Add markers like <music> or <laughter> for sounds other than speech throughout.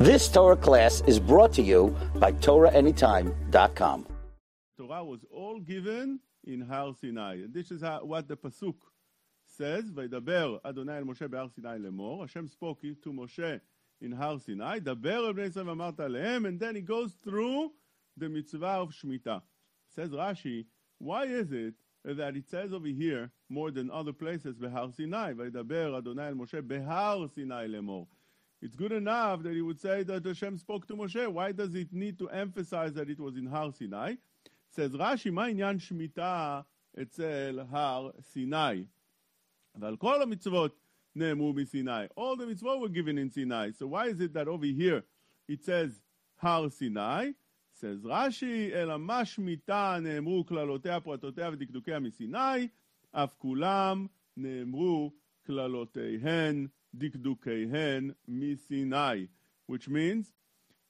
This Torah class is brought to you by TorahAnytime.com. Torah was all given in Har Sinai. And this is how, what the Pasuk says, וידבר אדוני אל משה בהר סיני לאמור, Hashem spoke to Moshe in Har Sinai, דבר אל בני ישראל ואמרת עליהם, and then he goes through the mitzvah of Shemitah. Says Rashi, why is it that it says over here more than other places בהר סיני, וידבר אדוני אל משה בהר סיני לאמור. It's good enough that he would say that Hashem spoke to Moshe. Why does it need to emphasize that it was in Har Sinai? Says Rashi, מה עניין שמיטה אצל הר סיני? ועל כל המצוות נאמרו מסיני. All the mitzvot were given in Sinai. So why is it that over here it says הר סיני? says רש"י, אלא מה שמיטה נאמרו כללותיה, פרטותיה ודקדוקיה מסיני, אף כולם נאמרו כללותיהן, dikdukehen misinai, which means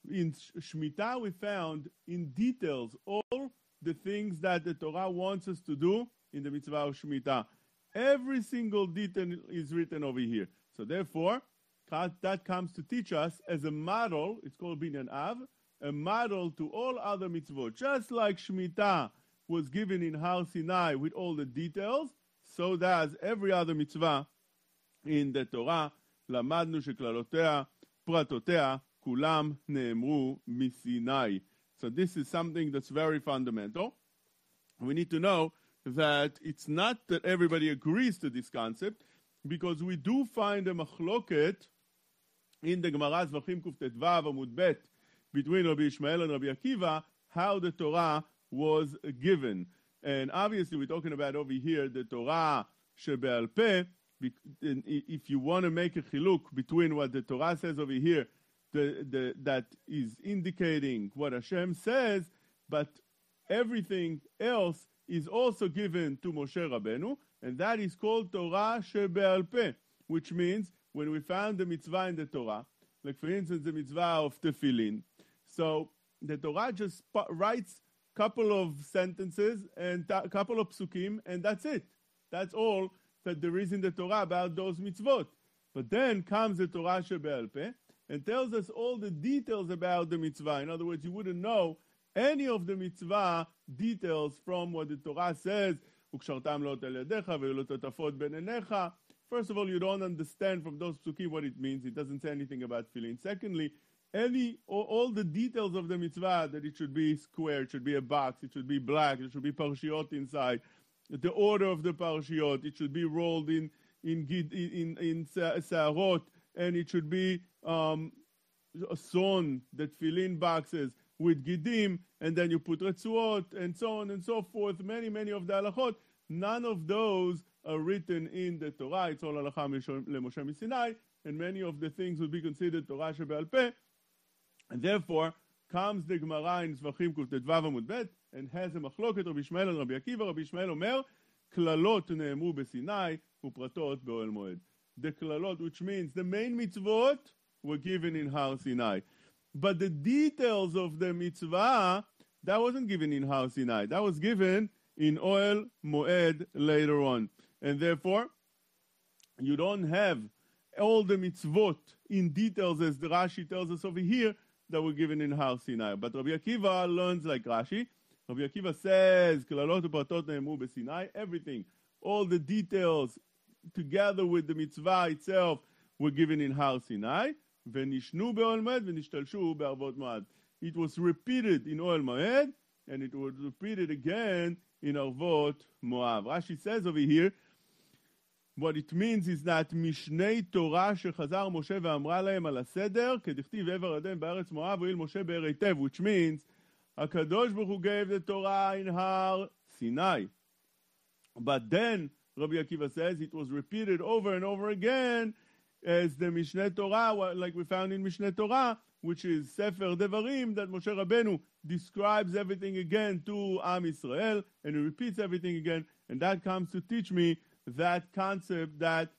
in Shemitah we found in details all the things that the Torah wants us to do in the mitzvah of Shemitah. Every single detail is written over here. So therefore, that comes to teach us as a model, it's called Binyan Av, a model to all other mitzvot. Just like Shemitah was given in Har Sinai with all the details, so does every other mitzvah in the Torah. למדנו שכללותיה, פרטותיה, כולם נאמרו מסיני. So this is something that's very fundamental. We need to know that it's not that everybody agrees to this concept, because we do find a machloket in the Gemara Zvachim Kuftetvav Amud Bet between Rabbi Ishmael and Rabbi Akiva, how the Torah was given. And obviously we're talking about over here the Torah Shebe'al Peh, if you want to make a chiluk between what the Torah says over here, the, the, that is indicating what Hashem says, but everything else is also given to Moshe Rabbeinu, and that is called Torah Shebe'al Peh, which means when we found the mitzvah in the Torah, like for instance the mitzvah of tefillin, so the Torah just writes a couple of sentences and a couple of psukim, and that's it. That's all that there is in the Torah about those mitzvot. But then comes the Torah Shebe'al Peh and tells us all the details about the mitzvah. In other words, you wouldn't know any of the mitzvah details from what the Torah says. First of all, you don't understand from those psukim what it means. It doesn't say anything about feeling. Secondly, any all, all, the details of the mitzvah that it should be square, it should be a box, it should be black, it should be parshiot inside, the order of the parshiot. It should be rolled in in in in, in sarot, and it should be um, sewn that fill in boxes with gidim, and then you put retzuot, and so on and so forth. Many many of the halachot. None of those are written in the Torah. It's all halacha leMoshe Sinai, and many of the things would be considered Torah shebe'al peh, and therefore comes the Gemara in Zvachim Kuftetvav Amud Bet and has a machloket Rabbi Ishmael and Rabbi Akiva. Rabbi Ishmael אומר, כללות נאמרו בסיני ופרטות באוהל מועד. The כללות, which means the main mitzvot were given in Har Sinai. But the details of the mitzvah, that wasn't given in Har Sinai. That was given in Oel Moed later on. And therefore, you don't have all the mitzvot in details as the Rashi tells us over here that were given in Har Sinai. But Rabbi Akiva learns like Rashi. Rabbi Akiva says, כללות ופרטות נאמרו בסיני, everything, all the details together with the mitzvah itself were given in Har Sinai, ונשנו באוהל מועד ונשתלשו בערבות מועד. It was repeated in Oel Moed, and it was repeated again in Arvot Moab. Rashi says over here, what it means is that משני תורה שחזר משה ואמרה להם על הסדר, כדכתיב עבר אדם בארץ מואב, הואיל משה באר היטב, which means, HaKadosh Baruch who gave the Torah in Har Sinai. But then, Rabbi Akiva says, it was repeated over and over again as the Mishneh Torah, like we found in Mishneh Torah, which is Sefer Devarim, that Moshe Rabbeinu describes everything again to Am Israel, and he repeats everything again, and that comes to teach me that concept that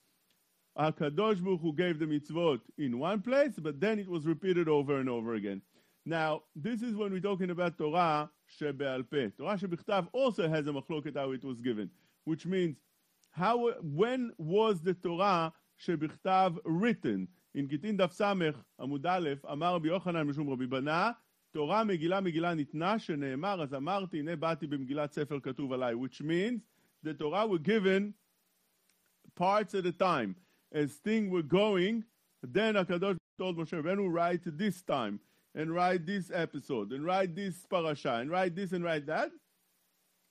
HaKadosh Baruch Hu gave the mitzvot in one place, but then it was repeated over and over again. Now, this is when we're talking about Torah shebe'al peh. Torah shebichtav also has a machloket how it was given, which means how when was the Torah shebichtav written? in גיטין דף ס' עמוד א', אמר רבי יוחנן משום רבי בנה, תורה מגילה מגילה ניתנה, שנאמר, אז אמרתי, הנה באתי במגילת ספר כתוב עליי, which means the Torah were given parts at a time. As things were going, then HaKadosh told Moshe Rabbeinu, write this time, and write this episode, and write this parasha, and write this and write that.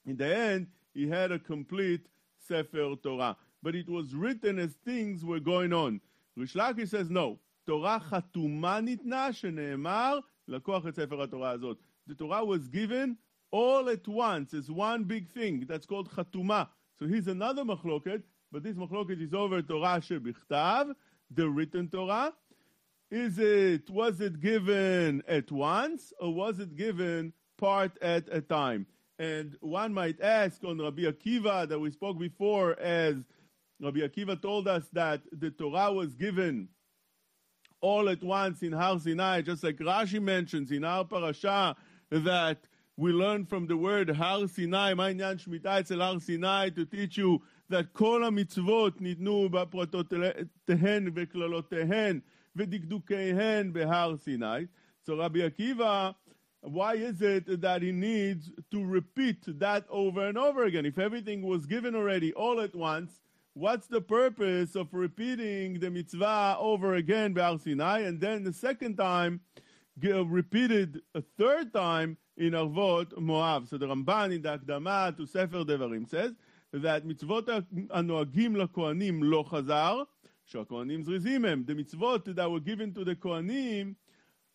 In the end, he had a complete Sefer Torah. But it was written as things were going on. Rish Lakish says, no. תורה חתומה ניתנה, שנאמר, לקוח את ספר התורה הזאת. The Torah was given all at once as one big thing. That's called חתומה. So here's another מחלוקת, but this מחלוקת is over Torah שבכתב, the written Torah. Is it, was it given at once, or was it given part at a time? And one might ask on Rabbi Akiva that we spoke before, as Rabbi Akiva told us that the Torah was given all at once in Har Sinai, just like Rashi mentions in our parasha that we learn from the word Har Sinai, מעניין שמיטה אצל הר סיני, to teach you that כל המצוות ניתנו בפרטותיהן וקללותיהן ודקדוקיהן בהר סיני. So Rabbi Akiva, why is it that he needs to repeat that over and over again? If everything was given already all at once, what's the purpose of repeating the mitzvah over again by Sinai and then the second time repeated a third time in Arvot Moab? So the Ramban in the Akdama to Sefer Devarim says that mitzvot הנוהגים לכהנים לא חזר, שהכהנים זריזים הם. The mitzvot that were given to the Kohanim,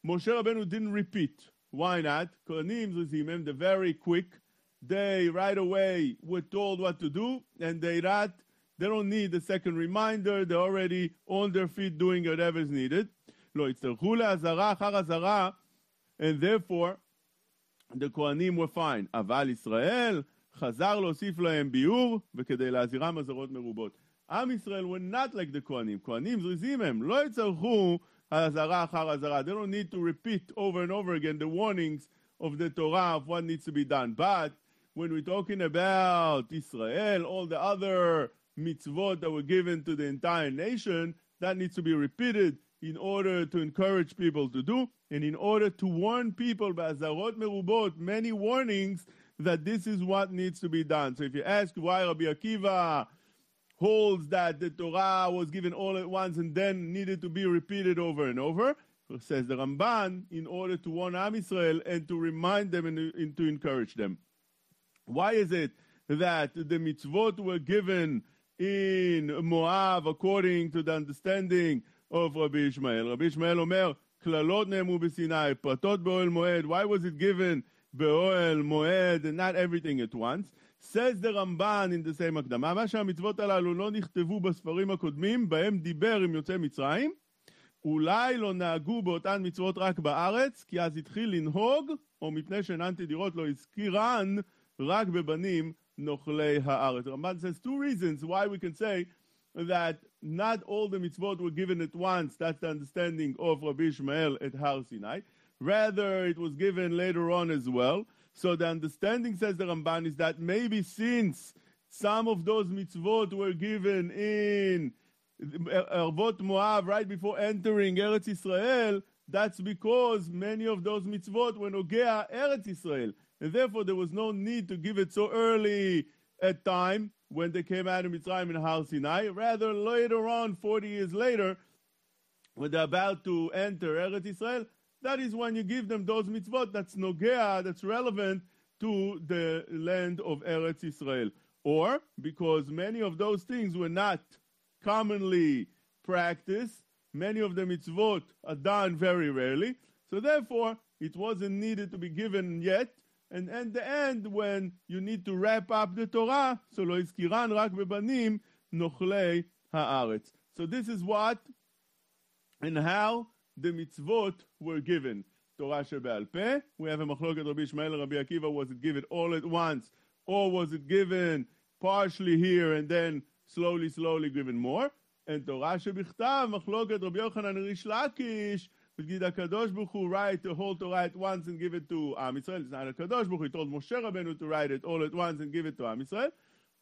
Moshe Rabbeinu didn't repeat. Why not? Kohanim זריזים הם, they're very quick. They right away were told what to do, and they not they don't need a second reminder, they're already on their feet doing whatever is needed. לא יצטרכו לאזהרה אחר אזהרה, and therefore the כהנים were fine. אבל ישראל חזר להוסיף להם ביאור, וכדי להזהירם אזהרות מרובות. עם ישראל were not like the כהנים. כהנים זריזים הם, לא יצטרכו אזהרה אחר אזהרה. They don't need to repeat over and over again the warnings of the Torah of what needs to be done. But when we're talking about Israel, all the other mitzvot that were given to the entire nation, that needs to be repeated in order to encourage people to do, and in order to warn people by Zarot Merubot, many warnings that this is what needs to be done. So if you ask why Rabbi Akiva holds that the Torah was given all at once and then needed to be repeated over and over, says the Ramban, in order to warn Am Israel and to remind them and, and to encourage them. Why is it that the mitzvot were given in Moab according to the understanding of Rabbi Ishmael. Rabbi Ishmael אומר, קללות נאמרו בסיני, פרטות באוהל מועד. Why was it given באוהל מועד and not everything at once? Says the Ramban in the same הקדמה, מה שהמצוות הללו לא נכתבו בספרים הקודמים, בהם דיבר עם יוצאי מצרים, אולי לא נהגו באותן מצוות רק בארץ, כי אז התחיל לנהוג, או מפני שאינן תדירות לא הזכירן רק בבנים Nochlei Haaretz. Ramban says two reasons why we can say that not all the mitzvot were given at once. That's the understanding of Rabbi Ishmael at Har Sinai. Rather, it was given later on as well. So the understanding, says the Ramban, is that maybe since some of those mitzvot were given in Arvot Moab right before entering Eretz Israel, that's because many of those mitzvot were Nogea Eretz Israel and therefore there was no need to give it so early at time when they came out of Mitzrayim in Har Sinai. Rather, later on, 40 years later, when they're about to enter Eretz Israel, that is when you give them those mitzvot that's nogea, that's relevant to the land of Eretz Israel. Or because many of those things were not commonly practiced, many of the mitzvot are done very rarely, so therefore it wasn't needed to be given yet, and at the end, when you need to wrap up the Torah, so lo izkiran rak bebanim nochlei haaretz. So this is what and how the mitzvot were given. Torah shebe'al peh, we have a machloket Rabbi Ishmael Rabbi Akiva, was it given all at once, or was it given partially here and then slowly, slowly given more? And Torah shebichtav, machloket Rabbi Yochanan Rish Lakish, did HaKadosh Baruch Hu write the whole Torah at once and give it to Am Yisrael? It's not HaKadosh Baruch Hu. He told Moshe Rabbeinu to write it all at once and give it to Am Yisrael.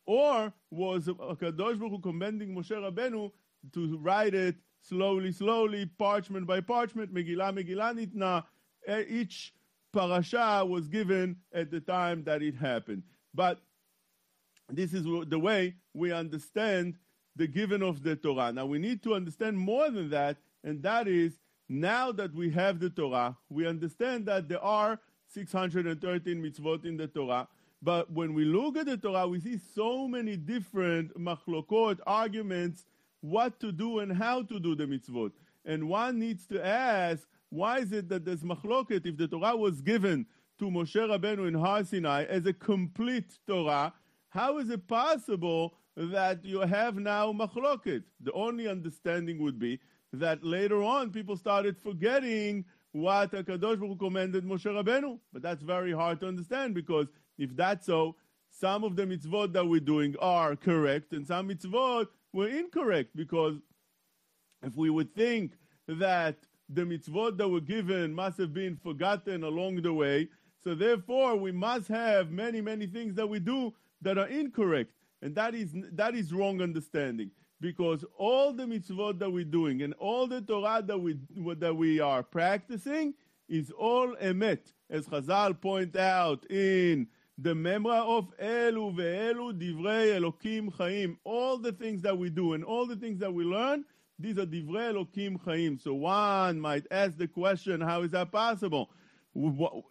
Or was HaKadosh Baruch Hu commanding Moshe Rabbeinu to write it slowly, slowly, parchment by parchment, Megillah, Megillah Nitna. Eh, each parasha was given at the time that it happened. But this is the way we understand the giving of the Torah. Now we need to understand more than that, and that is now that we have the Torah, we understand that there are 613 mitzvot in the Torah. But when we look at the Torah, we see so many different machlokot arguments what to do and how to do the mitzvot. And one needs to ask, why is it that there's machloket if the Torah was given to Moshe Rabbeinu in Har Sinai as a complete Torah? How is it possible that you have now machloket? The only understanding would be that later on people started forgetting what Hakadosh Baruch commanded Moshe Rabbeinu. But that's very hard to understand because if that's so, some of the mitzvot that we're doing are correct and some mitzvot were incorrect because if we would think that the mitzvot that were given must have been forgotten along the way, so therefore we must have many, many things that we do that are incorrect. And that is, that is wrong understanding. Because all the mitzvot that we're doing and all the Torah that we, that we are practicing is all emet. As Chazal point out in the memra of Elu ve'elu divrei Elokim chaim. All the things that we do and all the things that we learn, these are divrei Elokim chaim. So one might ask the question, how is that possible?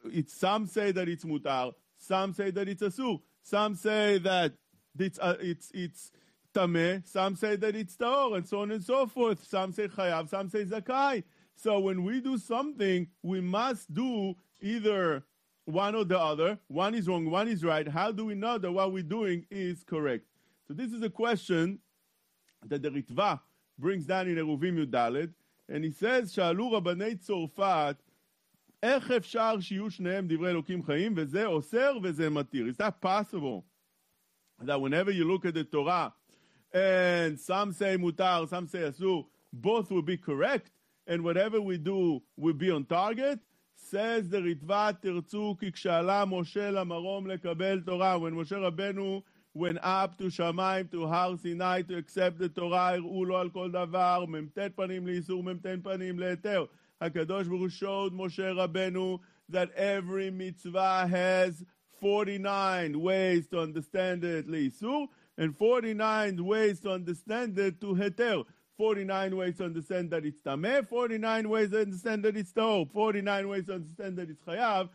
It's, some say that it's mutar, some say that it's asur. Some say that it's uh, it's it's tameh. Some say that it's taor, and so on and so forth. Some say chayav. Some say zakai. So when we do something, we must do either one or the other. One is wrong, one is right. How do we know that what we're doing is correct? So this is a question that the Ritva brings down in Eruvin Yudalet, and he says, שאלו רבני צרפת, איך אפשר Shiyush Neem Divrei אלוקים Chaim. וזה Oser וזה Matir." Is that possible? That whenever you look at the Torah, and some say mutar, some say asur, both will be correct, and whatever we do will be on target, Says the Ritva, תרצו כי כשעלה משה למרום לקבל תורה, when Moshe Rabbeinu went up to Shamayim, to Har Sinai, to accept the Torah, הראו לו על כל דבר, מ"ט פנים לאיסור, מ"ט פנים להיתר. HaKadosh Baruch showed Moshe Rabbeinu that every mitzvah has 49 ways to understand it, Leisur, and 49 ways to understand it to Heter. 49 ways to understand that it's Tameh, 49 ways to understand that it's Taor, 49 ways to understand that it's Chayav,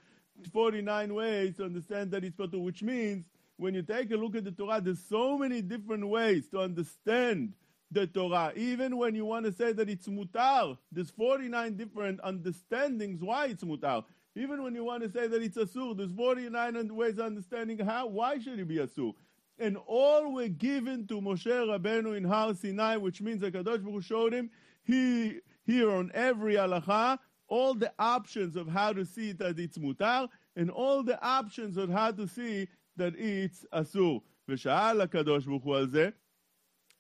49 ways to understand that it's Patur, which means when you take a look at the Torah, there's so many different ways to understand the Torah. Even when you want to say that it's mutar, there's 49 different understandings why it's mutar. Even when you want to say that it's asur, there's 49 ways of understanding how, why should it be asur And all were given to Moshe Rabbeinu in Har Sinai, which means that Kadosh Baruch showed him he, here on every halacha all the options of how to see that it's mutar, and all the options of how to see that it's asur. ושאל הקדוש ברוך הוא על זה,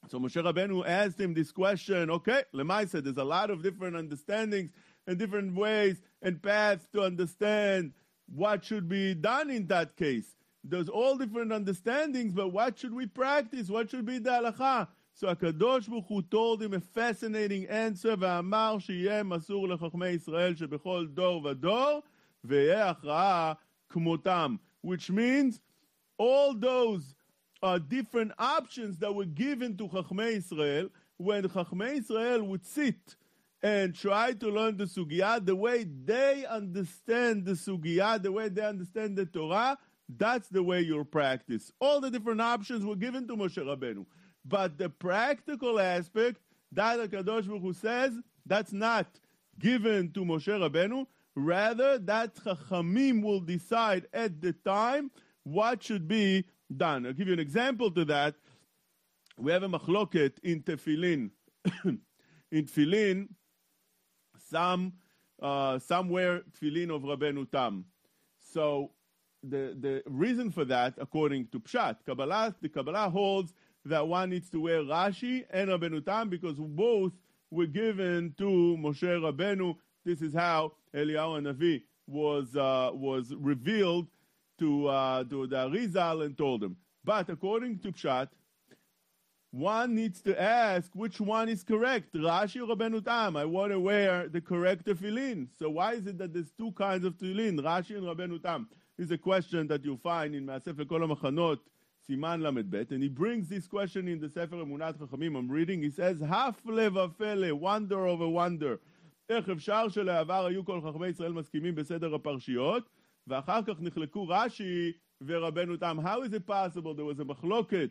so Moshe Rabbeinu asked him this question. Okay, Lemaisa, there's a lot of different understandings and different ways and paths to understand what should be done in that case. There's all different understandings, but what should we practice? What should be the halacha? So Hakadosh Baruch Hu told him a fascinating answer. ואמר שיהיה מסור לחכמי ישראל שבכל דור ודור ויהיה הכרעה כמותם. Which means all those uh, different options that were given to Chachmei Israel when Chachmei Israel would sit and try to learn the Sugiyah, the way they understand the Sugiyah, the way they understand the Torah, that's the way you'll practice. All the different options were given to Moshe Rabbeinu. But the practical aspect, that HaKadosh Baruch Hu says, that's not given to Moshe Rabbeinu. Rather, that Chachamim will decide at the time what should be done. I'll give you an example to that. We have a machloket in tefillin. <coughs> in tefillin, some uh, somewhere tefillin of Rabbeinu Tam. So the the reason for that, according to Pshat, Kabbalah, the Kabbalah holds that one needs to wear Rashi and Rabbeinu Tam because both were given to Moshe Rabbeinu. This is how Eliyahu Navi was uh, was revealed to, uh, to the Arizal and told him. But according to Pshat, one needs to ask which one is correct, Rashi or Rabbeinu Tam. I want to wear the correct tefillin. So why is it that there's two kinds of tefillin, Rashi and Rabbeinu Tam? This is a question that you find in Maasef Kol HaMachanot, Siman Lamed Bet, and he brings this question in the Sefer Emunat Chachamim. I'm reading. He says, "Hafle vafele, wonder over wonder. איך אפשר שלעבר היו כל חכמי ישראל מסכימים בסדר הפרשיות, ואחר כך נחלקו רש"י ורבנו תם. How is it possible there was a מחלוקת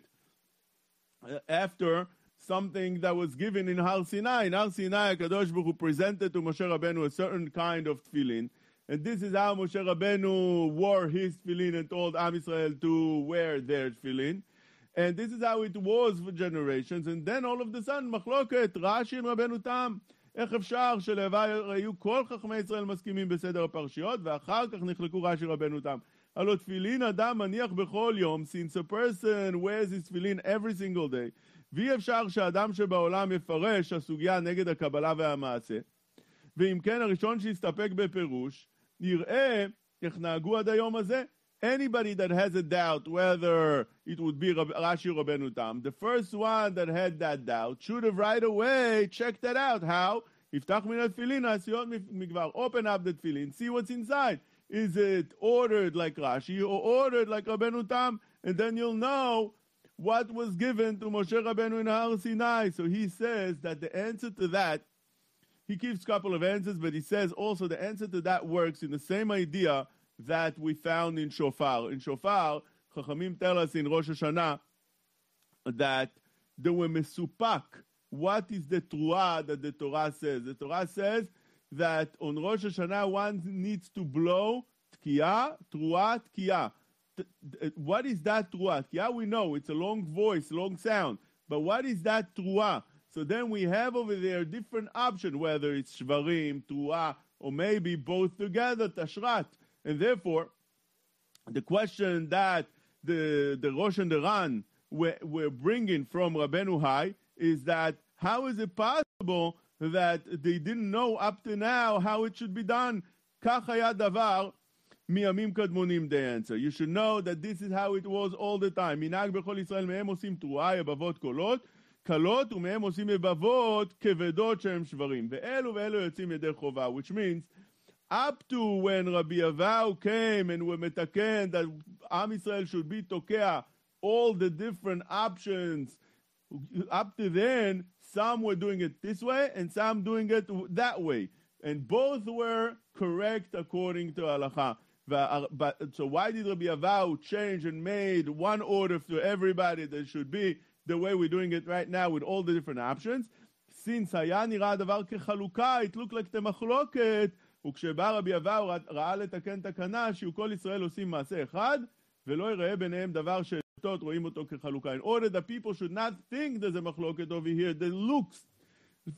after something that was given in Har Sinai. In Har Sinai, Kadosh Baruch Hu presented to Moshe Rabbeinu a certain kind of tefillin, and this is how Moshe Rabbeinu wore his tefillin and told Am Israel to wear their tefillin. And this is how it was for generations. And then all of the sudden, מחלוקת, רש"י and רבנו תם. איך אפשר שלהווי היו כל חכמי ישראל מסכימים בסדר הפרשיות, ואחר כך נחלקו רש"י רבנו תם. הלא תפילין אדם מניח בכל יום, since a person wears his תפילין every single day, ואי אפשר שאדם שבעולם יפרש הסוגיה נגד הקבלה והמעשה. ואם כן, הראשון שיסתפק בפירוש, Anybody that has a doubt whether it would be Rashi Rabbeinu Tam, the first one that had that doubt should have right away checked that out. How? Iftach min tefillin, asiyot migvar. Open up the tefillin, see what's inside. Is it ordered like Rashi or ordered like Rabbeinu Tam? And then you'll know what was given to Moshe Rabbeinu in Har Sinai. So he says that the answer to that he gives a couple of answers, but he says also the answer to that works in the same idea that we found in Shofar. In Shofar, Chachamim tell us in Rosh Hashanah that there were mesupak. What is the truah that the Torah says? The Torah says that on Rosh Hashanah one needs to blow tkiya, truah, tkiya. What is that truah? Tkiya we know, it's a long voice, long sound. But what is that truah? So then we have over there different option, whether it's Shvarim, Tuah, or maybe both together, Tashrat. And therefore, the question that the, the Rosh and the Ran were, were bringing from Rabbeinu Hai is that how is it possible that they didn't know up to now how it should be done? Kachaya davar miyamim kadmonim, they answer. You should know that this is how it was all the time. Minag bechol Yisrael mehem osim tuah, abavot kolot, קלות, ומהם עושים יבבות כבדות שהם שברים. ואלו ואלו יוצאים ידי חובה, which means up to when Rabbi Avau came and were metaken that Am Israel should be tokea all the different options. Up to then, some were doing it this way and some doing it that way. And both were correct according to halacha. But, so why did Rabbi Avau change and made one order to everybody that should be the way we're doing it right now with all the different options? Since היה נראה הדבר כחלוקה, it looked like the מחלוקת וכשבא רבי אבאו ראה לתקן תקנה שיהיו כל ישראל עושים מעשה אחד ולא יראה ביניהם דבר שטות רואים אותו כחלוקה. In order that people should not think there's a מחלוקת over here that looks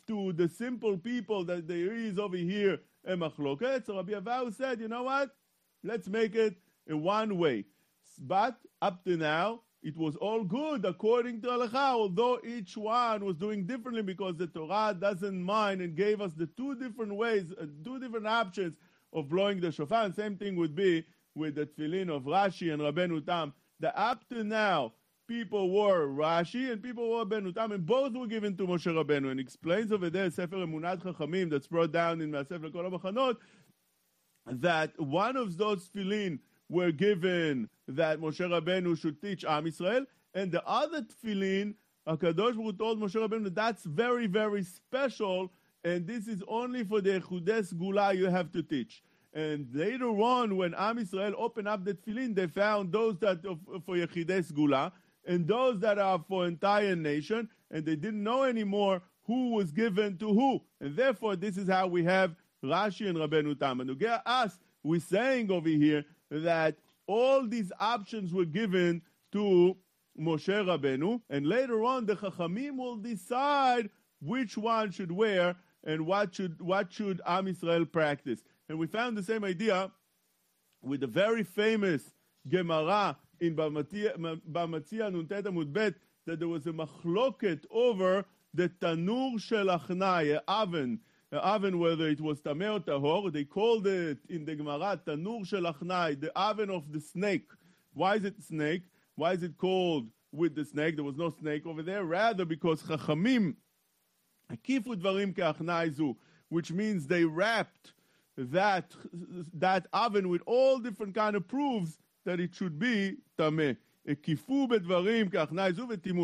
to the simple people that there is over here a מחלוקת. So Rabbi Abahu said, you know what? Let's make it in one way. But up to now, it was all good according to halacha, although each one was doing differently because the Torah doesn't mind and gave us the two different ways, uh, two different options of blowing the shofar. And same thing would be with the tefillin of Rashi and Rabbeinu Tam. That up to now, people wore Rashi and people wore Rabbeinu Tam, and both were given to Moshe Rabbeinu. And explains over there, Sefer Emunat Chachamim, that's brought down in Sefer Kol that one of those tefillin were given that Moshe Rabbeinu should teach Am Israel, and the other tefillin, Hakadosh Baruch told Moshe Rabbeinu that that's very very special, and this is only for the Chudes Gula you have to teach. And later on, when Am Israel opened up the tefillin, they found those that are for Yechides Gula and those that are for entire nation, and they didn't know anymore who was given to who. And therefore, this is how we have Rashi and Rabbeinu Tam. And get us, we're saying over here that all these options were given to Moshe Rabbeinu, and later on the Chachamim will decide which one should wear and what should what should Am Israel practice. And we found the same idea with the very famous Gemara in Bamatzia Nuntet Amud Bet that there was a machloket over the tanur shel achnai, oven oven, whether it was Tameh or Tahor, they called it in the Gemara Tanur Shelachnai, the oven of the snake. Why is it snake? Why is it called with the snake? There was no snake over there. Rather, because Chachamim, kifu Dvarim Keachnaizu, which means they wrapped that, that oven with all different kind of proofs that it should be Tameh.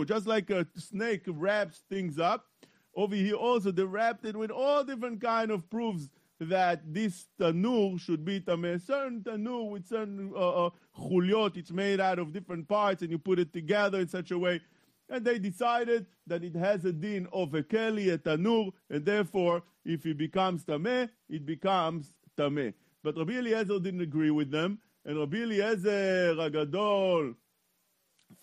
Just like a snake wraps things up, over here also they wrapped it with all different kind of proofs that this tanur should be tameh. Certain tanur with certain uh, uh, chuliot, it's made out of different parts, and you put it together in such a way. And they decided that it has a din of a keli, a tanur, and therefore, if it becomes tameh, it becomes tameh. But Rabbi Eliezer didn't agree with them, and Rabbi Eliezer Agadol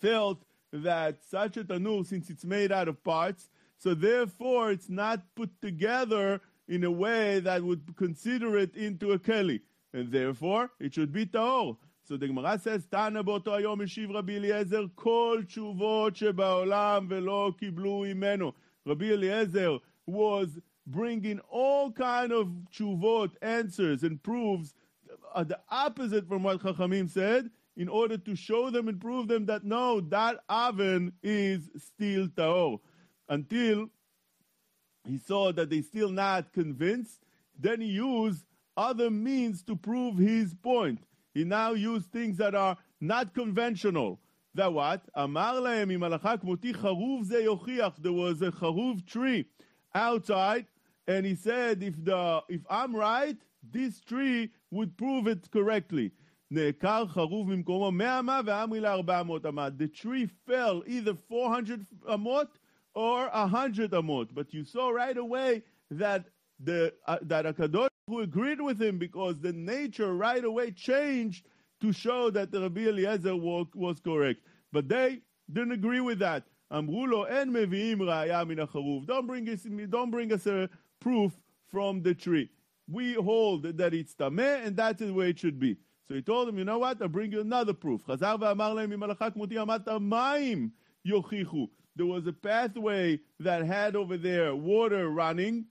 felt that such a tanur, since it's made out of parts, so therefore it's not put together in a way that would consider it into a keli, and therefore it should be taor. So the Gemara says, תנא באותו היום השיב רבי אליעזר כל תשובות שבעולם ולא קיבלו ממנו. Rabbi Eliezer was bringing all kind of tshuvot, answers and proofs, uh, the opposite from what Chachamim said, in order to show them and prove them that no, that oven is still taor. Until he saw that they still not convinced, then he used other means to prove his point. He now used things that are not conventional. That what? אמר להם, אם הלכה כמותי חרוב זה יוכיח. There was a charuv tree outside, and he said, if, the, if I'm right, this tree would prove it correctly. נעקר חרוב ממקומו 100 אמה ואמרי ל-400 אמה. The tree fell either 400 amot or 100 amot. But you saw right away that the uh, that Akadosh who agreed with him because the nature right away changed to show that the Rabbi Eliezer was, was correct. But they didn't agree with that. אמרו לו, אין מביאים ראיה מן החרוב. Don't bring us, don't bring us a proof from the tree. We hold that it's tameh, and that's the way it should be. So he told him, you know what, I'll bring you another proof. חזר ואמר להם, אם הלכה כמותי אמרת מים יוכיחו. there was a pathway that had over there water running,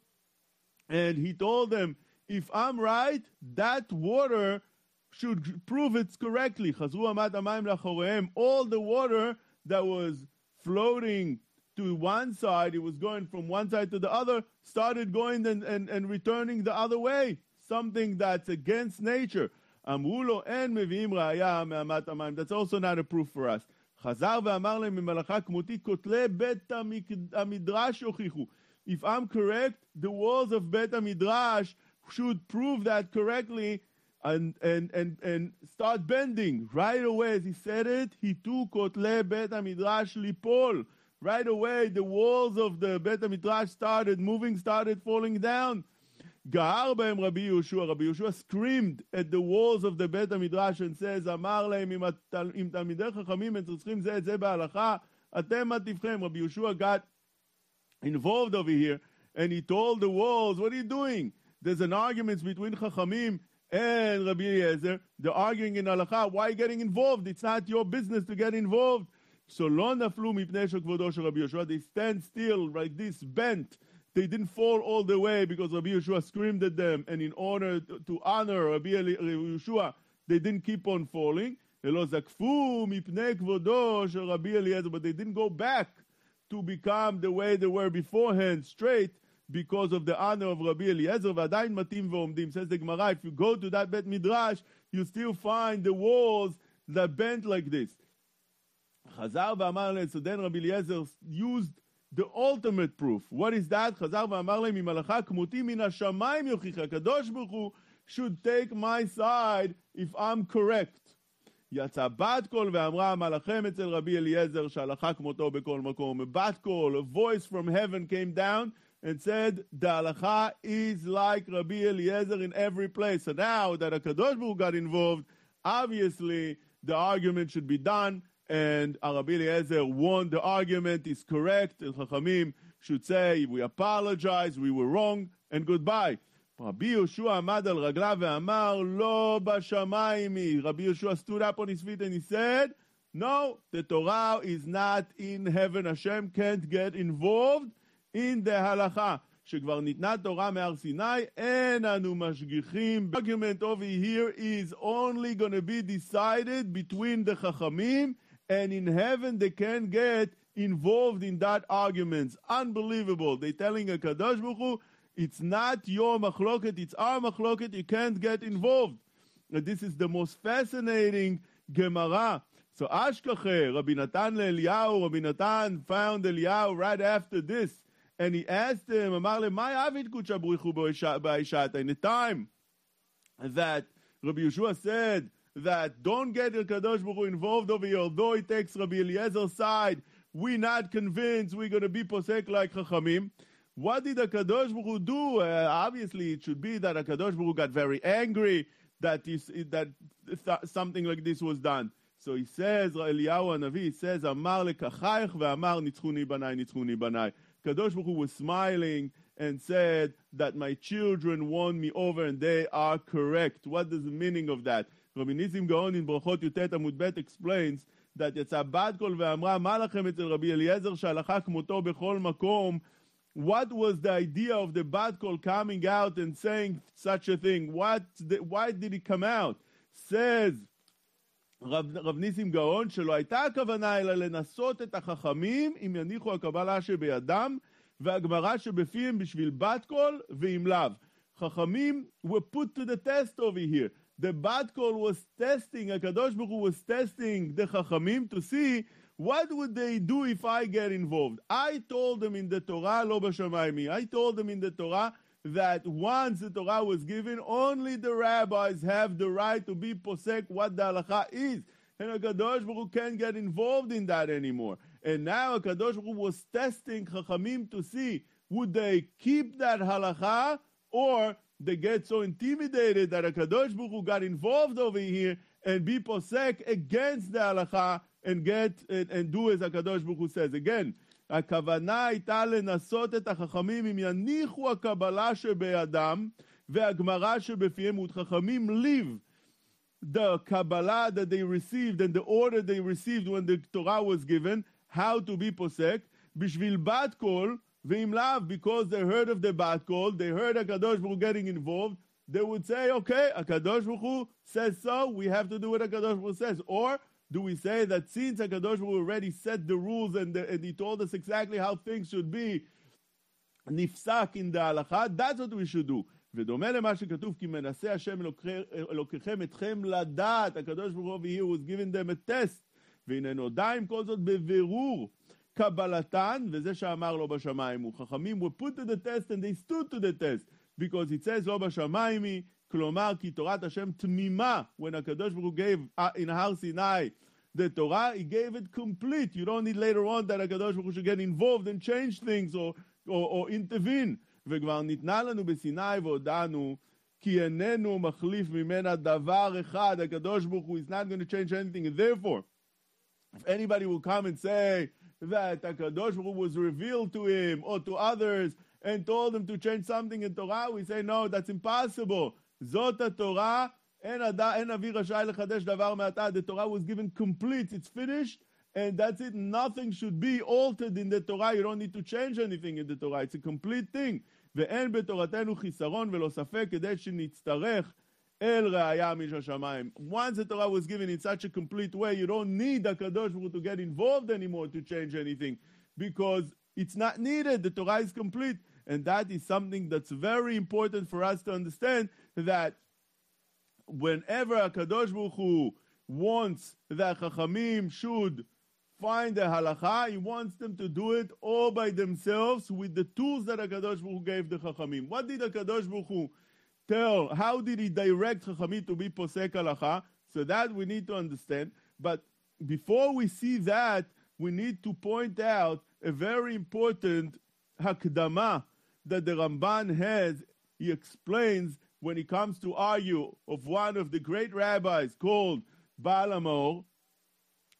and he told them, if I'm right, that water should prove it's correctly. All the water that was floating to one side, it was going from one side to the other, started going and, and, and returning the other way. Something that's against nature. That's also not a proof for us. חזר ואמר להם ממלאכה כמותי כותלי בית המדרש יוכיחו. If I'm correct, the walls of בית המדרש should prove that correctly and, and, and, and start bending. Right away, as he said it, he took kotle bet midrash lipol. Right away, the walls of the bet midrash started moving, started falling down. גער בהם רבי יהושע, רבי יהושע screamed at the walls of the בית המדרש and says, אמר להם, אם, התל, אם תלמידי חכמים הם צריכים זה את זה בהלכה, אתם מה טיבכם? רבי יהושע got involved over here, and he told the walls, what are you doing? There's an argument between Chachamim and Rabbi Eliezer. They're arguing in halacha. Why are you getting involved? It's not your business to get involved. So lo naflu mipnei shekvodo shel Rabbi Yeshua. They stand still like this, bent. They didn't fall all the way because Rabbi Yeshua screamed at them. And in order to honor Rabbi Yeshua, they didn't keep on falling. But they didn't go back to become the way they were beforehand, straight because of the honor of Rabbi Eliezer, ועדיין מתאים ועומדים. Says the Gemara, if you go to that Bet Midrash, you still find the walls that bent like this. חזר ואמר להם, so then Rabbi Eliezer used the ultimate proof. What is that? חזר ואמר להם, אם הלכה כמותי מן השמיים יוכיח, הקדוש ברוך הוא should take my side if I'm correct. יצא בת קול ואמרה מלאכם אצל רבי אליעזר שהלכה כמותו בכל מקום. A bat call, a voice from heaven came down and said the halacha is like Rabbi Eliezer in every place. So now that a Kadosh Baruch got involved, obviously the argument should be done, and Rabbi Eliezer won the argument. Is correct. El Chachamim should say we apologize, we were wrong, and goodbye. רבי יהושע עמד על רגליו ואמר, לא בשמיים היא. רבי יהושע stood up on his feet and he said, no, the Torah is not in heaven. Hashem can't get involved in the halacha, שכבר ניתנה תורה מהר סיני, אין אנו משגיחים. The argument over here is only going to be decided between the חכמים and in heaven they can't get involved in that arguments. Unbelievable. They're telling a Kadosh Baruch Hu, it's not your machloket, it's our machloket, you can't get involved. This is the most fascinating Gemara. So Ashkache, Rabbi Natan Eliyahu, Rabbi Natan found Eliyahu right after this, and he asked him, Amar le, "My avid kucha bruchu ba'ishat?" In the time that Rabbi Yeshua said that don't get El Kadosh Baruch involved over here, although he takes Rabbi Eliezer's side, we're not convinced we're going to be posek like Chachamim. What did the Kadosh Baruch do? Uh, obviously, it should be that a Kadosh Baruch got very angry that is that something like this was done. So he says, Eliyahu Hanavi, he says, Amar lekachayich ve'amar nitzchuni banai, nitzchuni banai. Kadosh Baruch was smiling and said that my children won me over and they are correct. What is the meaning of that? Rabbi Nisim Gaon in Brochot Yutet Amud Bet explains that Yitzabad Kol Ve'amra Malachem Etzel Rabbi Eliezer Shalacha Kmoto Bechol Makom What was the idea of the bat Kol coming out and saying such a thing? What, why did it come out? Says Rav, Rav Nisim Gaon, שלא הייתה הכוונה אלא לנסות את החכמים אם יניחו הקבלה שבידם והגמרה שבפיהם בשביל בת קול ואם לאו. חכמים were put to the test over here. The bat kol was testing, Akadosh Baruch Hu was testing the Chachamim to see what would they do if I get involved. I told them in the Torah, lo b'shamayim. I told them in the Torah that once the Torah was given, only the rabbis have the right to be posek what the halacha is. And Akadosh Baruch Hu can't get involved in that anymore. And now Akadosh Baruch Hu was testing Chachamim to see would they keep that halacha or they get so intimidated that Akadosh Baruch Hu got involved over here and be posek against the halacha and get and, and do as Akadosh Baruch Hu says. Again, הכוונה הייתה לנסות את החכמים אם יניחו הקבלה שבידם והגמרא שבפיהם עוד חכמים live the Kabbalah that they received and the order they received when the Torah was given, how to be posek, בשביל בת קול, Because they heard of the bat kol, they heard Akadosh Baruch getting involved, they would say, okay, Akadosh Baruch says so, we have to do what Akadosh Baruch says. Or do we say that since Akadosh Baruch already set the rules and, the, and he told us exactly how things should be, נפסק in the הלכה, that's what we should do. ודומה למה שכתוב, כי מנסה השם אלוקיכם אתכם לדעת, הקדוש ברוך הוא, he was giving them a test, והנה נודע עם כל זאת בבירור. קבלתן, וזה שאמר לא בשמיים הוא. חכמים were put to the test and they stood to the test, because it says לא בשמיים היא, כלומר כי תורת השם תמימה, when הקדוש ברוך הוא gave in הר סיני the Torah, he gave it complete. You don't need later on that הקדוש ברוך הוא should get involved and change things or, or, or intervene. וכבר ניתנה לנו בסיני והודענו כי איננו מחליף ממנה דבר אחד, הקדוש ברוך הוא is not going to change anything, and therefore, if anybody will come and say that הקדוש ברוך הוא was revealed to him or to others and told him to change something in Torah, we say no, that's impossible. זאת התורה, אין, אין אבי רשאי לחדש דבר מעתה, the Torah was given complete, it's finished, and that's it. Nothing should be altered in the Torah. You don't need to change anything in the Torah. It's a complete thing. ואין בתורתנו חיסרון ולא ספק כדי שנצטרך El Once the Torah was given in such a complete way, you don't need a Kadosh to get involved anymore to change anything, because it's not needed. The Torah is complete, and that is something that's very important for us to understand. That whenever a Kadosh Baruch Hu wants that Chachamim should find the halacha, he wants them to do it all by themselves with the tools that a Baruch Hu gave the Chachamim. What did a Baruch Hu tell? How did he direct Chachamim to be posek halacha? So that we need to understand. But before we see that, we need to point out a very important hakdama that the Ramban has. He explains when he comes to argue of one of the great rabbis called Baal HaMaor,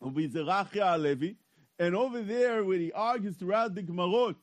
Vizerachia Alevi, and over there where he argues throughout the Gemarot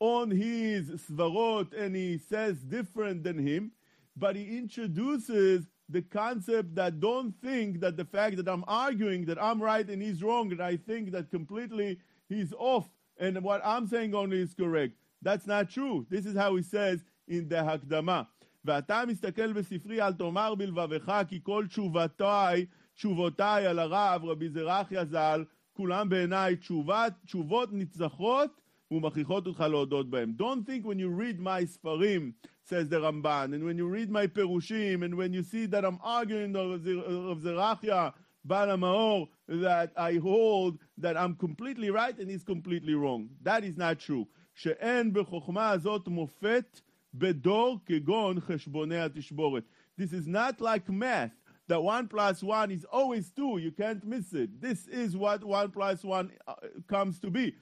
on his svarot, and he says different than him, but he introduces the concept that don't think that the fact that I'm arguing that I'm right and he's wrong, and I think that completely he's off, and what I'm saying only is correct. That's not true. This is how he says in the Hakdama. ואתה מסתכל בספרי, אל תאמר בלבבך, כי כל תשובתי תשובותיי על הרב, רבי זרחיה ז"ל, כולם בעיניי תשובת, תשובות נצחות ומכריחות אותך להודות בהם. Don't think when you read my ספרים, says the Ramban, and when you read my פירושים, and when you see that I'm arguing of Zerachia, בעל המאור, that I hold that I'm completely right and he's completely wrong. That is not true. שאין בחוכמה הזאת מופת בדור כגון חשבוני התשבורת. This is not like math. That one plus one is always two. You can't miss it. This is what one plus one uh, comes to be.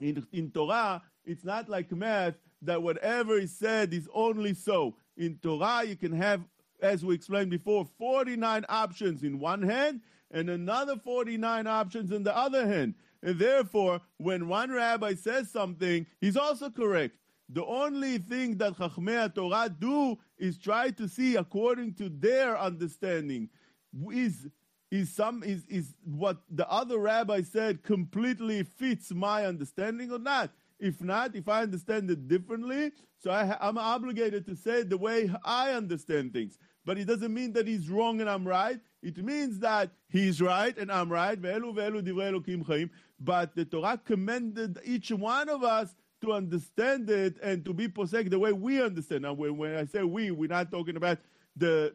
In, in Torah, it's not like math that whatever is said is only so. In Torah, you can have, as we explained before, 49 options in one hand and another 49 options in the other hand. And therefore, when one rabbi says something, he's also correct. The only thing that Chachmei Torah do is try to see according to their understanding. Is is some is is what the other rabbi said completely fits my understanding or not? If not, if I understand it differently, so I, I'm obligated to say the way I understand things. But it doesn't mean that he's wrong and I'm right. It means that he's right and I'm right. But the Torah commanded each one of us to understand it and to be posek the way we understand. Now, when, when I say we, we're not talking about the,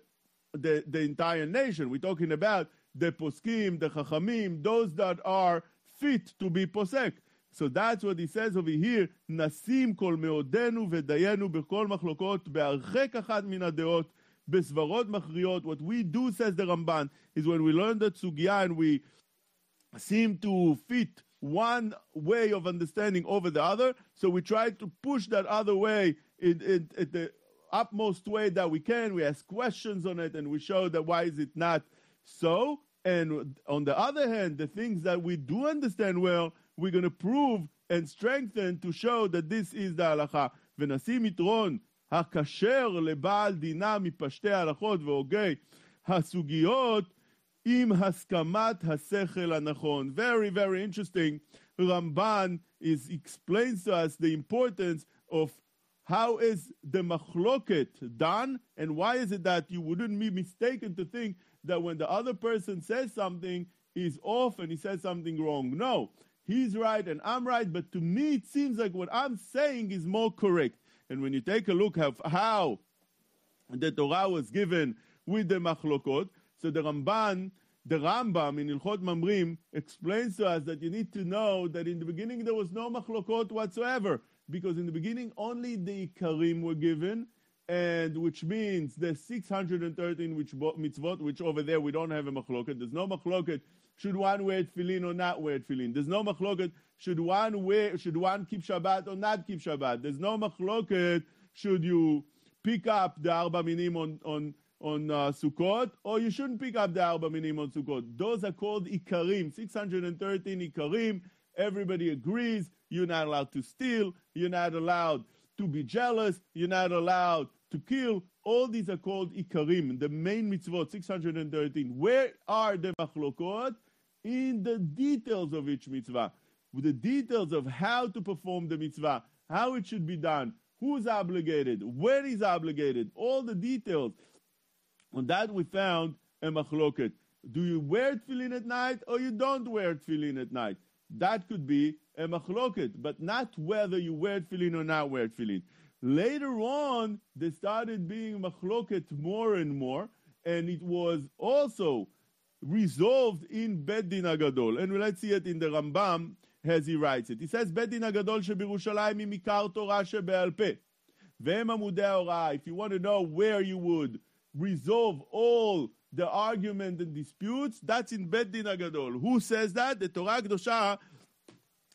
the, the entire nation. We're talking about the poskim, the chachamim, those that are fit to be posek. So that's what he says over here, נשים כל מאודנו ודיינו בכל מחלוקות, בהרחק אחת מן הדעות, בסברות מכריעות. What we do, says the Ramban, is when we learn the sugya and we seem to fit one way of understanding over the other. So we try to push that other way in, in, in, the utmost way that we can. We ask questions on it and we show that why is it not so. And on the other hand, the things that we do understand well, we're going to prove and strengthen to show that this is the halacha. ונשים יתרון הכשר לבעל דינה מפשטי ההלכות והוגי הסוגיות עם הסכמת השכל הנכון. Very, very interesting. Ramban is, explains to us the importance of how is the machloket done and why is it that you wouldn't be mistaken to think that when the other person says something, he's off and he says something wrong. No, he's right and I'm right, but to me it seems like what I'm saying is more correct. And when you take a look at how the Torah was given with the machlokot, so the Ramban, the Rambam in Ilchot Mamrim explains to us that you need to know that in the beginning there was no machlokot whatsoever, because in the beginning only the Ikarim were given, and which means the 613 which mitzvot, which over there we don't have a machloket. There's no machloket. Should one wear tefillin or not wear tefillin? There's no machloket. Should one wear? Should one keep Shabbat or not keep Shabbat? There's no machloket. Should you pick up the arba minim on on on uh, Sukkot, or you shouldn't pick up the arba minim on Sukkot. Those are called ikarim. 613 ikarim. Everybody agrees. You're not allowed to steal. You're not allowed to be jealous. You're not allowed to kill. All these are called ikarim, the main mitzvot, 613. Where are the machlokot? In the details of each mitzvah, with the details of how to perform the mitzvah, how it should be done, who's obligated, where is obligated, all the details. On that we found a machloket. Do you wear tefillin at night or you don't wear tefillin at night? That could be a machloket, but not whether you wear tefillin or not wear tefillin. Later on, they started being machloket more and more, and it was also resolved in Beddin Agadol. And let's see it in the Rambam as he writes it. He says, Beddin Agadol שבירושלים היא מקר תורה שבעל פה. והם עמודי ההוראה. If you want to know where you would resolve all the argument and disputes, that's in Beddin Agadol. Who says that? The Torah Kedosha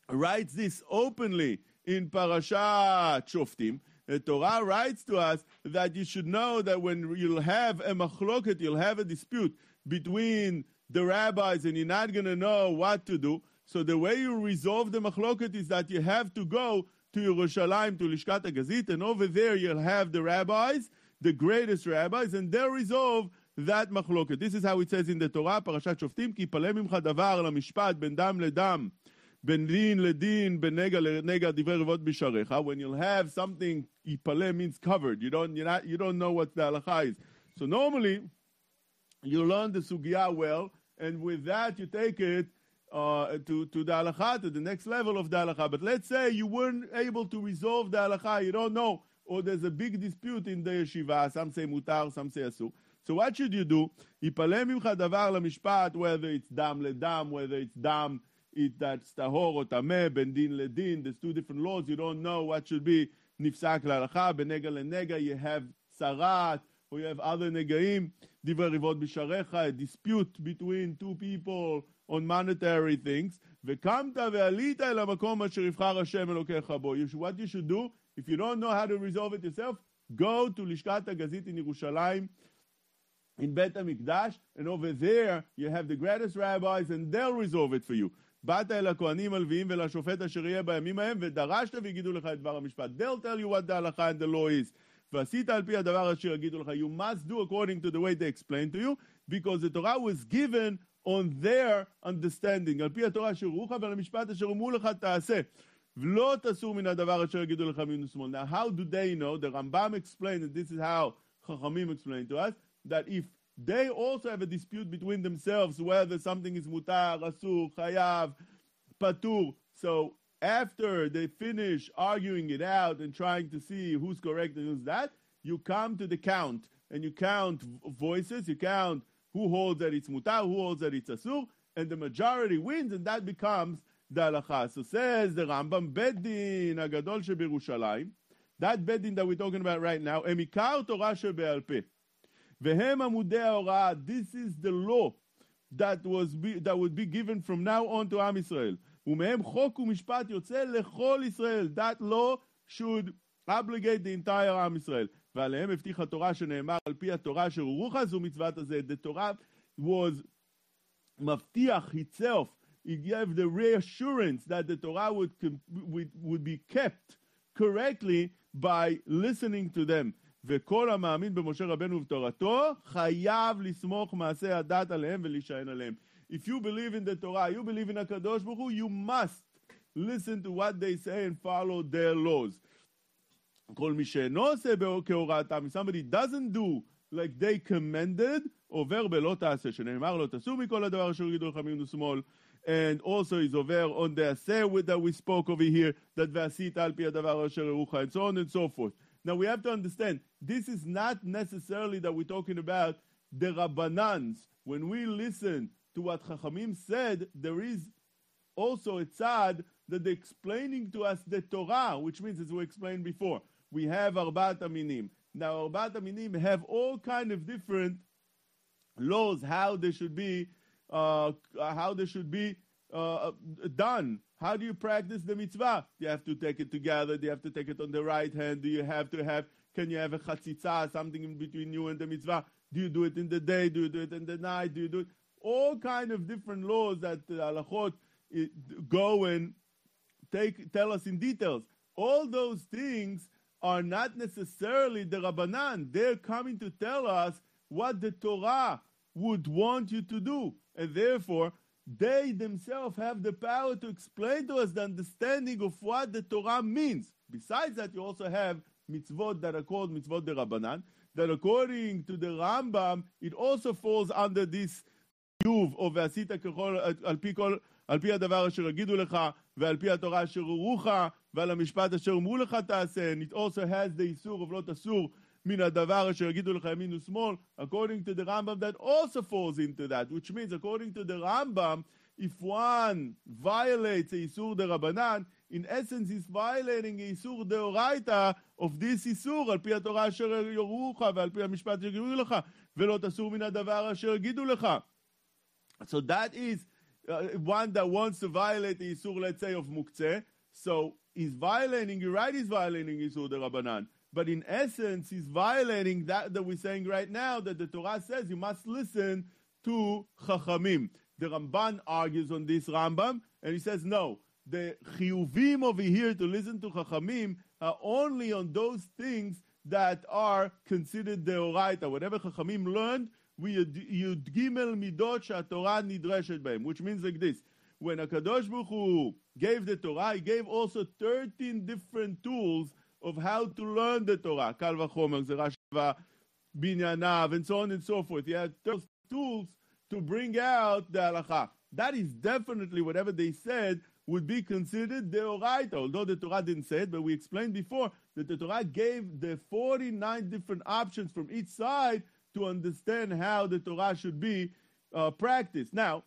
writes this openly in Parashat Shoftim. The Torah writes to us that you should know that when you'll have a machloket, you'll have a dispute between the rabbis and you're not going to know what to do. So the way you resolve the machloket is that you have to go to Yerushalayim, to Lishkat HaGazit, and over there you'll have the rabbis, the greatest rabbis, and they'll resolve that machloket. This is how it says in the Torah, Parashat Shoftim, כי יפלא ממך דבר למשפט בין דם לדם Ledin, benega lenega divervot bisharecha. When you'll have something, ipale means covered. You don't, you're not, you don't know what the halacha is. So normally, you learn the sugya well, and with that you take it uh, to, to the halacha, to the next level of the halacha. But let's say you weren't able to resolve the halacha, you don't know, or there's a big dispute in the yeshiva, some say mutar, some say asur. So what should you do? Ipale mimcha davar lamishpat, whether it's dam ledam, whether it's dam it, that's tahor or tameh, ben din ledin, there's two different laws, you don't know what should be nifsak להלכה, בנגע לנגע, you have sarat, or you have other negaim, divrei rivot bisharecha, a dispute between two people on monetary things, וקמת ועלית אל המקום אשר יבחר השם אלוקיך בו. What you should do, if you don't know how to resolve it yourself, go to לשכת הגזית in ירושלים, in בית המקדש, and over there you have the greatest rabbis and they'll resolve it for you. באת אל הכהנים הלוויים ולשופט אשר יהיה בימים ההם, ודרשת ויגידו לך את דבר המשפט. They'll tell you what the הלכה and the law is. ועשית על פי הדבר אשר יגידו לך. You must do according to the way they explain to you, because the Torah was given on their understanding. על פי התורה אשר רוחך ועל המשפט אשר אמרו לך תעשה. ולא תסור מן הדבר אשר יגידו לך מן ושמאל. Now how do they know? The Rambam explained, and this is how Chachamim explained to us, that if they also have a dispute between themselves whether something is mutar, asur, chayav, patur. So after they finish arguing it out and trying to see who's correct and who's that, you come to the count and you count voices, you count who holds that it's mutar, who holds that it's asur, and the majority wins, and that becomes the halacha. So says the Rambam, Beddin Agadol Shebirushalayim, that Beddin that we're talking about right now, Emikar Torah Shebe'al Peh. Vehem Amudei Horah, this is the law that was be, that would be given from now on to Am Israel. ומהם חוק ומשפט יוצא לכל ישראל. That law should obligate the entire עם ישראל. ועליהם הבטיח התורה שנאמר על פי התורה אשר רוחה זו מצוות הזה. The Torah was מבטיח itself. It gave the reassurance that the Torah would, would, would be kept correctly by listening to them. וכל המאמין במשה רבנו ובתורתו חייב לסמוך מעשה הדת עליהם ולהישען עליהם. If you believe in the Torah, you believe in HaKadosh Baruch Hu, you must listen to what they say and follow their laws. כל מי שאינו עושה כהוראתם, somebody doesn't do like they commanded, עובר בלא תעשה, שנאמר לו תעשו מכל הדבר אשר יגידו לך מימין ושמאל. And also is over on the assay that we spoke over here, that ועשית על פי הדבר אשר יראוך, and so on and so forth. Now we have to understand, this is not necessarily that we're talking about the Rabbanans. When we listen to what Chachamim said, there is also a tzad that they're explaining to us the Torah, which means, as we explained before, we have Arbat Aminim. Now, Arbat Aminim have all kind of different laws how they should be, uh, how they should be uh, done. How do you practice the mitzvah? Do you have to take it together? Do you have to take it on the right hand? Do you have to have, can you have a chatzitza, something in between you and the mitzvah? Do you do it in the day? Do you do it in the night? Do you do it? All kind of different laws that the halachot go and take, tell us in details. All those things are not necessarily the Rabbanan. They're coming to tell us what the Torah would want you to do. And therefore, they themselves have the power to explain to us the understanding of what the Torah means. Besides that, you also have mitzvot that are called mitzvot de Rabbanan, that according to the Rambam, it also falls under this חיוב, או ועשית ככל, על פי כל, על פי הדבר אשר יגידו לך, ועל פי התורה אשר הורוך, ועל המשפט אשר אמרו לך תעשה, and it also has the איסור of לא תסור מן הדבר אשר יגידו לך ימין ושמאל, according to the Rambam, that also falls into that, which means according to the Rambam, if one violates a איסור דה רבנן, in essence he's violating a איסור דאורייתא of this איסור, על פי התורה אשר יורוך, ועל פי המשפט אשר יגידו לך, ולא תסור מן הדבר אשר יגידו לך. So that is uh, one that wants to violate the Isur, let's say, of Muktzeh. So he's violating, you're right, he's violating Isur the Rabbanan. but in essence, he's violating that that we're saying right now that the Torah says you must listen to Chachamim. The Ramban argues on this Rambam, and he says no. The chiyuvim over here to listen to Chachamim are only on those things that are considered the oraita. Whatever Chachamim learned, we yud gimel midot shatorah nidreshet b'hem, which means like this. When a Baruch Hu gave the Torah, he gave also 13 different tools of how to learn the Torah, Kal v'chomer, Gezerah Shavah, Binyanav, and so on and so forth. He had those tools to bring out the halacha. That is definitely whatever they said would be considered deoraita, although the Torah didn't say it, but we explained before that the Torah gave the 49 different options from each side to understand how the Torah should be uh, practiced. Now,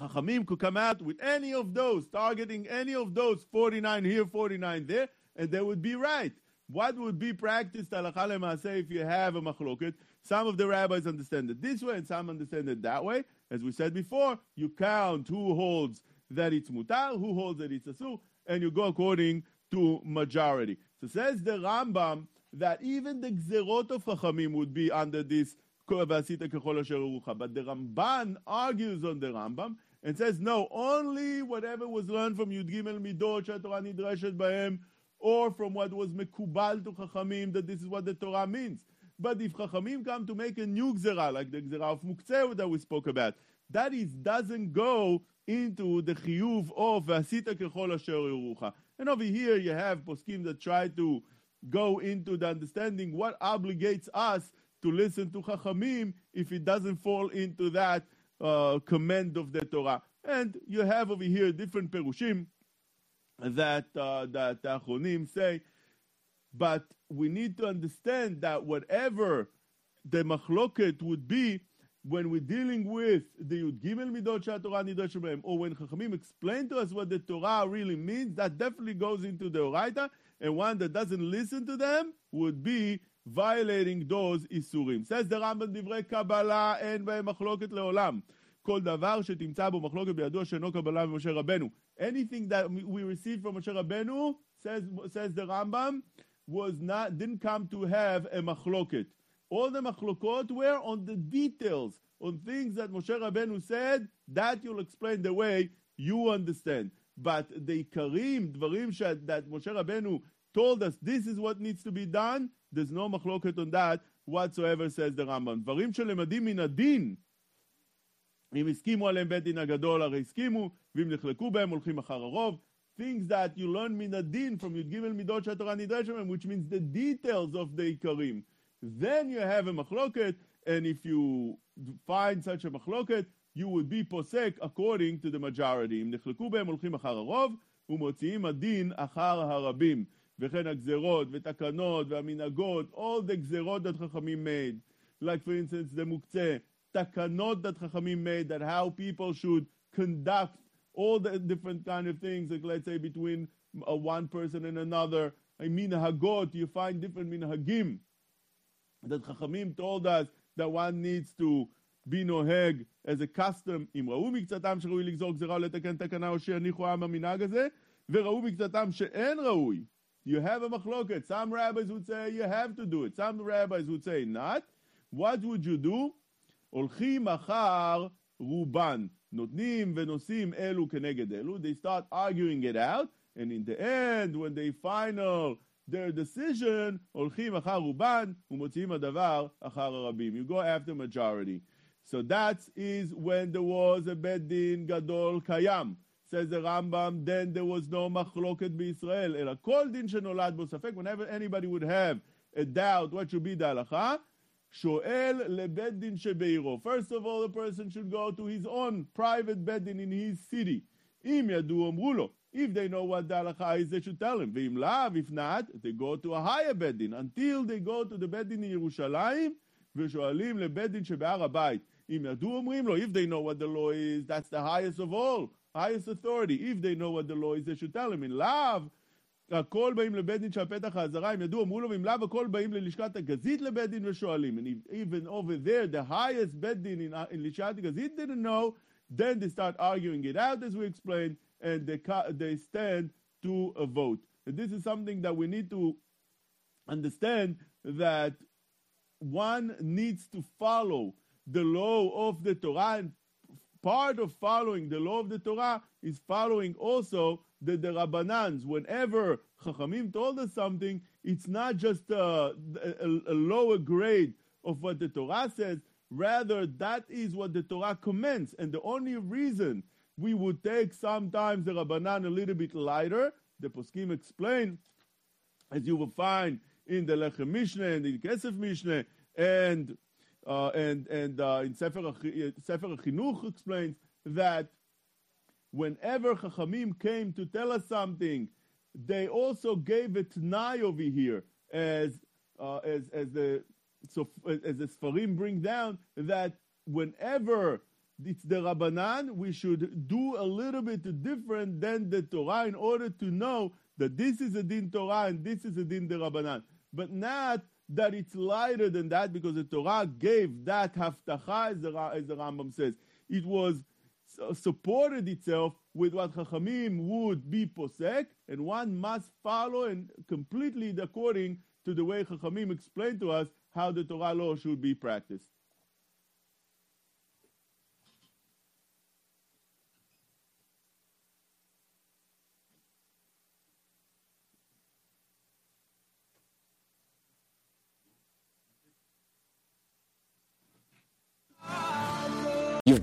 Chachamim could come out with any of those, targeting any of those 49 here, 49 there, and they would be right. What would be practiced halacha lema'aseh if you have a machloket? Some of the rabbis understand it this way, and some understand it that way. As we said before, you count who holds that it's mutar, who holds that it's asur, and you go according to majority. So says the Rambam that even the gzerot of Chachamim would be under this but the Ramban argues on the Rambam and says, no, only whatever was learned from Yud Gimel Midot שהתורה נדרשת בהם, or from what was mekubal to Chachamim, that this is what the Torah means. But if Chachamim come to make a new gzera, like the gzera of Muktzeh that we spoke about, that is doesn't go into the chiyuv of Vasita kechol asher yurucha. And over here you have poskim that try to go into the understanding what obligates us to listen to Chachamim if it doesn't fall into that uh, command of the Torah. And you have over here different perushim that uh, that Achronim say, but we need to understand that whatever the machloket would be when we're dealing with the Yud Gimel Midot Torah Nidosh or when Chachamim explain to us what the Torah really means, that definitely goes into the Oraita, and one that doesn't listen to them would be violating those Isurim. Says the Rambam Divrei Kabbalah, by Machloket Leolam. כל דבר שתמצא בו מחלוקת בידוע שאינו קבלה ממשה רבנו. Anything that we received from Moshe Rabbeinu, says, says the Rambam, was not, didn't come to have a machloket. All the machlokot were on the details, on things that Moshe Rabbeinu said, that you'll explain the way you understand. But the ikarim, dvarim that Moshe Rabbeinu told us this is what needs to be done, there's no מחלוקת on that whatsoever, says the Rambam. דברים שלמדים מן הדין, אם הסכימו עליהם בית דין הגדול, הרי הסכימו, ואם נחלקו בהם, הולכים אחר הרוב. Things that you learn מן הדין from י"ג מידות שהתורה נדרשת מהם, which means the details of the עיקרים. Then you have a מחלוקת, and if you find such a מחלוקת, you would be פוסק according to the majority. אם נחלקו בהם, הולכים אחר הרוב, ומוציאים הדין אחר הרבים. וכן הגזרות ותקנות והמנהגות, all the גזרות that חכמים made, like for instance the מוקצה, תקנות that חכמים made, that how people should conduct all the different kind of things, like let's say between a one person and another, minhagot, you find different minhagim, that חכמים told us that one needs to be נוהג as a custom, אם ראו מקצתם שראוי לגזור גזירה או לתקן תקנה או שיניחו העם המנהג הזה, וראו מקצתם שאין ראוי you have a machloket. Some rabbis would say you have to do it. Some rabbis would say not. What would you do? הולכים אחר רובן. נותנים ונושאים אלו כנגד אלו. They start arguing it out, and in the end, when they final their decision, הולכים אחר רובן ומוציאים הדבר אחר הרבים. You go after majority. So that is when there was a bed din gadol kayam says the Rambam, then there was no machloket b'Israel. Ela kol din shenolad bo safek, whenever anybody would have a doubt what should be the halacha, shoel lebed din shebeiro. First of all, the person should go to his own private bedin in his city. Im yadu omru If they know what the halacha is, they should tell him. V'im lav, if not, they go to a higher bedin until they go to the bedin in Yerushalayim ושואלים לבית שבהר הבית. אם ידעו אומרים לו, if they know what the law is, that's the highest of all highest authority. If they know what the law is, they should tell him. In לאו, הכל באים לבית דין שהפתח האזהרה, הם ידעו, אמרו לו, אם לאו הכל באים ללשכת הגזית לבית דין ושואלים. And even over there, the highest בית דין in, in לשכת הגזית didn't know, then they start arguing it out, as we explained, and they, they stand to a vote. And this is something that we need to understand that one needs to follow the law of the Torah and part of following the law of the Torah is following also the, the Rabbanans. Whenever Chachamim told us something, it's not just a, a, a lower grade of what the Torah says, rather, that is what the Torah commands. And the only reason we would take sometimes the Rabbanan a little bit lighter, the Poskim explain, as you will find in the Lechem Mishneh and the Kesef Mishneh, and uh, and and uh, in Sefer Sefer Chinuch explains that whenever Chachamim came to tell us something, they also gave a t'nai over here, as uh, as as the so as the Sfarim bring down that whenever it's the Rabbanan, we should do a little bit different than the Torah in order to know that this is a din Torah and this is a din the Rabbanan, but not that it's lighter than that because the Torah gave that haftacha, as the, as the Rambam says. It was supported itself with what Chachamim would be posek, and one must follow and completely according to the way Chachamim explained to us how the Torah law should be practiced.